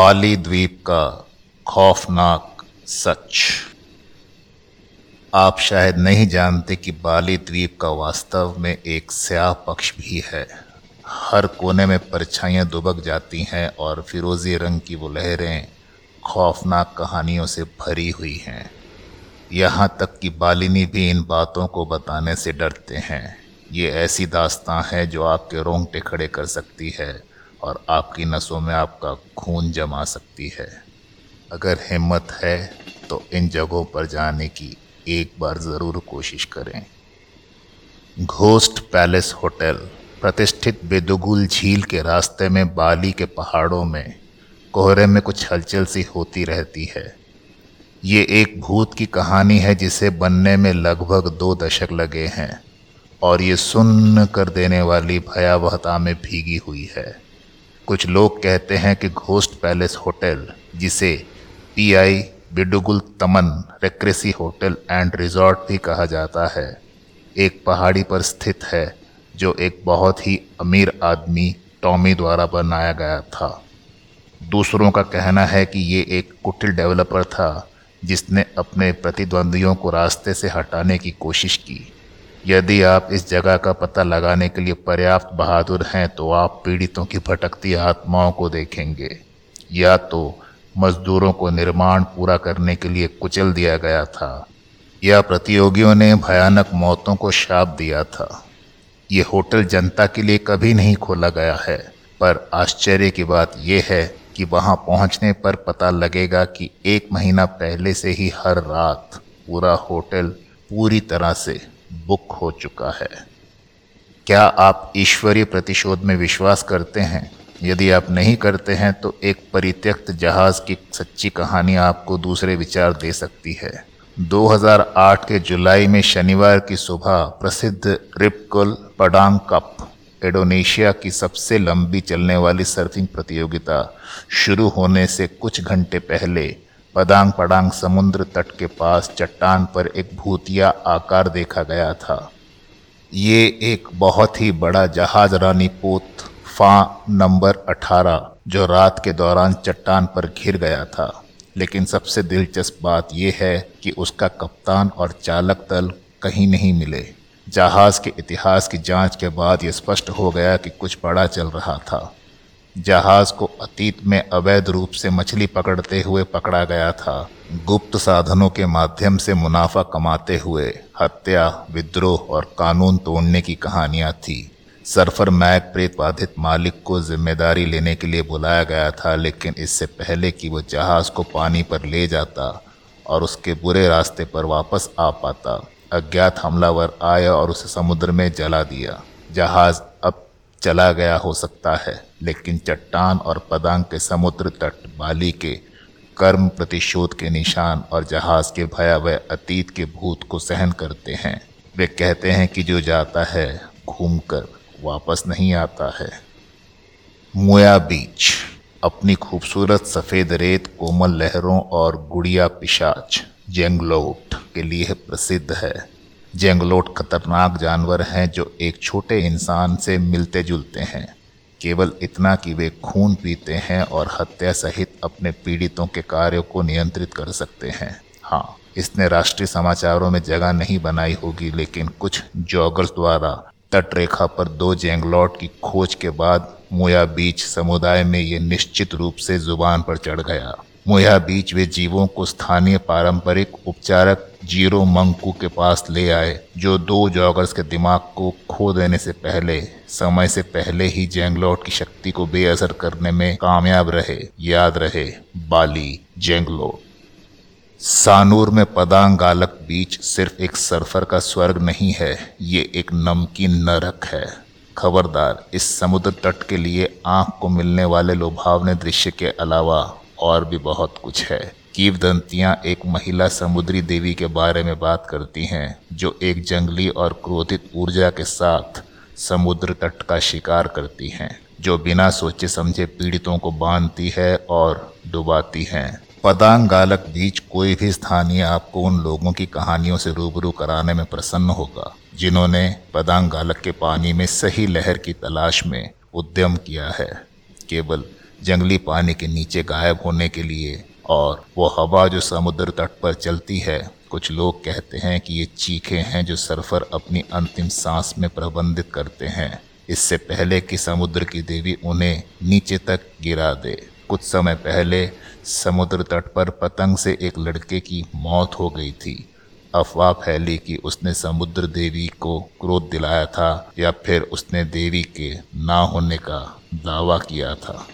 बाली द्वीप का खौफनाक सच। आप शायद नहीं जानते कि बाली द्वीप का वास्तव में एक स्याह पक्ष भी है। हर कोने में परछाइयाँ दुबक जाती हैं और फिरोज़ी रंग की वो लहरें खौफनाक कहानियों से भरी हुई हैं। यहाँ तक कि बालिनी भी इन बातों को बताने से डरते हैं। ये ऐसी दास्तां है जो आपके रोंगटे खड़े कर सकती है। और आपकी नसों में आपका खून जमा सकती है। अगर हिम्मत है तो इन जगहों पर जाने की एक बार ज़रूर कोशिश करें। घोस्ट पैलेस होटल, प्रतिष्ठित बेदुगुल झील के रास्ते में बाली के पहाड़ों में, कोहरे में कुछ हलचल सी होती रहती है। ये एक भूत की कहानी है जिसे बनने में लगभग दो दशक लगे हैं, और ये सुन्न कर देने वाली भयावहता में भीगी हुई है। कुछ लोग कहते हैं कि घोस्ट पैलेस होटल, जिसे पीआई बिडुगुल तमन रेक्रेसी होटल एंड रिजॉर्ट भी कहा जाता है, एक पहाड़ी पर स्थित है, जो एक बहुत ही अमीर आदमी टॉमी द्वारा बनाया गया था। दूसरों का कहना है कि ये एक कुटिल डेवलपर था, जिसने अपने प्रतिद्वंदियों को रास्ते से हटाने की कोशिश की। यदि आप इस जगह का पता लगाने के लिए पर्याप्त बहादुर हैं तो आप पीड़ितों की भटकती आत्माओं को देखेंगे। या तो मजदूरों को निर्माण पूरा करने के लिए कुचल दिया गया था, या प्रतियोगियों ने भयानक मौतों को शाप दिया था। ये होटल जनता के लिए कभी नहीं खोला गया है, पर आश्चर्य की बात यह है कि वहाँ पहुँचने पर पता लगेगा कि एक महीना पहले से ही हर रात पूरा होटल पूरी तरह से बुक हो चुका है। क्या आप ईश्वरीय प्रतिशोध में विश्वास करते हैं? यदि आप नहीं करते हैं तो एक परित्यक्त जहाज़ की सच्ची कहानी आपको दूसरे विचार दे सकती है। 2008 के जुलाई में शनिवार की सुबह प्रसिद्ध रिपकुल पडांग कप इंडोनेशिया की सबसे लंबी चलने वाली सर्फिंग प्रतियोगिता शुरू होने से कुछ घंटे पहले पदांग पडांग समुद्र तट के पास चट्टान पर एक भूतिया आकार देखा गया था। ये एक बहुत ही बड़ा जहाज़ रानी पोत, फा नंबर 18 जो रात के दौरान चट्टान पर घिर गया था। लेकिन सबसे दिलचस्प बात यह है कि उसका कप्तान और चालक दल कहीं नहीं मिले। जहाज़ के इतिहास की जाँच के बाद यह स्पष्ट हो गया कि कुछ बड़ा चल रहा था। जहाज़ को अतीत में अवैध रूप से मछली पकड़ते हुए पकड़ा गया था। गुप्त साधनों के माध्यम से मुनाफा कमाते हुए हत्या, विद्रोह और कानून तोड़ने की कहानियाँ थी। सरफर मैक प्रेत बाधित मालिक को ज़िम्मेदारी लेने के लिए बुलाया गया था, लेकिन इससे पहले कि वो जहाज़ को पानी पर ले जाता और उसके बुरे रास्ते पर वापस आ पाता। अज्ञात हमलावर आया और उसे समुद्र में जला दिया। जहाज़ अब चला गया हो सकता है, लेकिन चट्टान और पदांग के समुद्र तट, बाली के कर्म प्रतिशोध के निशान और जहाज़ के भयावह अतीत के भूत को सहन करते हैं। वे कहते हैं कि जो जाता है, घूमकर वापस नहीं आता है। मोया बीच, अपनी खूबसूरत सफ़ेद रेत, कोमल लहरों और गुड़िया पिशाच, जेंगलोट के लिए प्रसिद्ध है। जेंगलोट खतरनाक जानवर हैं जो एक छोटे इंसान से मिलते जुलते हैं। केवल इतना कि वे खून पीते हैं और हत्या सहित अपने पीड़ितों के कार्यों को नियंत्रित कर सकते हैं। हाँ इसने राष्ट्रीय समाचारों में जगह नहीं बनाई होगी, लेकिन कुछ जॉगर्स द्वारा तटरेखा पर दो जेंगलॉट की खोज के बाद मोया बीच समुदाय में ये निश्चित रूप से ज़ुबान पर चढ़ गया। मोया बीच वे जीवों को स्थानीय पारंपरिक उपचारक ज़ीरो मंकू के पास ले आए, जो दो जॉगर्स के दिमाग को खो देने से पहले, समय से पहले ही जेंगलोट की शक्ति को बेअसर करने में कामयाब रहे। याद रहे, बाली जेंगलोट। सानूर में पदांग गालक बीच सिर्फ़ एक सरफर का स्वर्ग नहीं है, ये एक नमकीन नरक है। खबरदार, इस समुद्र तट के लिए आँख को मिलने वाले लुभावने दृश्य के अलावा और भी बहुत कुछ है। कीवदंतियाँ एक महिला समुद्री देवी के बारे में बात करती हैं, जो एक जंगली और क्रोधित ऊर्जा के साथ समुद्र तट का शिकार करती हैं, जो बिना सोचे समझे पीड़ितों को बांधती है और डुबाती हैं। पदांग गालक बीच कोई भी स्थानीय आपको उन लोगों की कहानियों से रूबरू कराने में प्रसन्न होगा, जिन्होंने पदांग गालक के पानी में सही लहर की तलाश में उद्यम किया है। केवल जंगली पानी के नीचे गायब होने के लिए और वो हवा जो समुद्र तट पर चलती है, कुछ लोग कहते हैं कि ये चीखे हैं जो सरफर अपनी अंतिम सांस में प्रबंधित करते हैं। इससे पहले कि समुद्र की देवी उन्हें नीचे तक गिरा दे। कुछ समय पहले समुद्र तट पर पतंग से एक लड़के की मौत हो गई थी। अफवाह फैली कि उसने समुद्र देवी को क्रोध दिलाया था या फिर उसने देवी के ना होने का दावा किया था।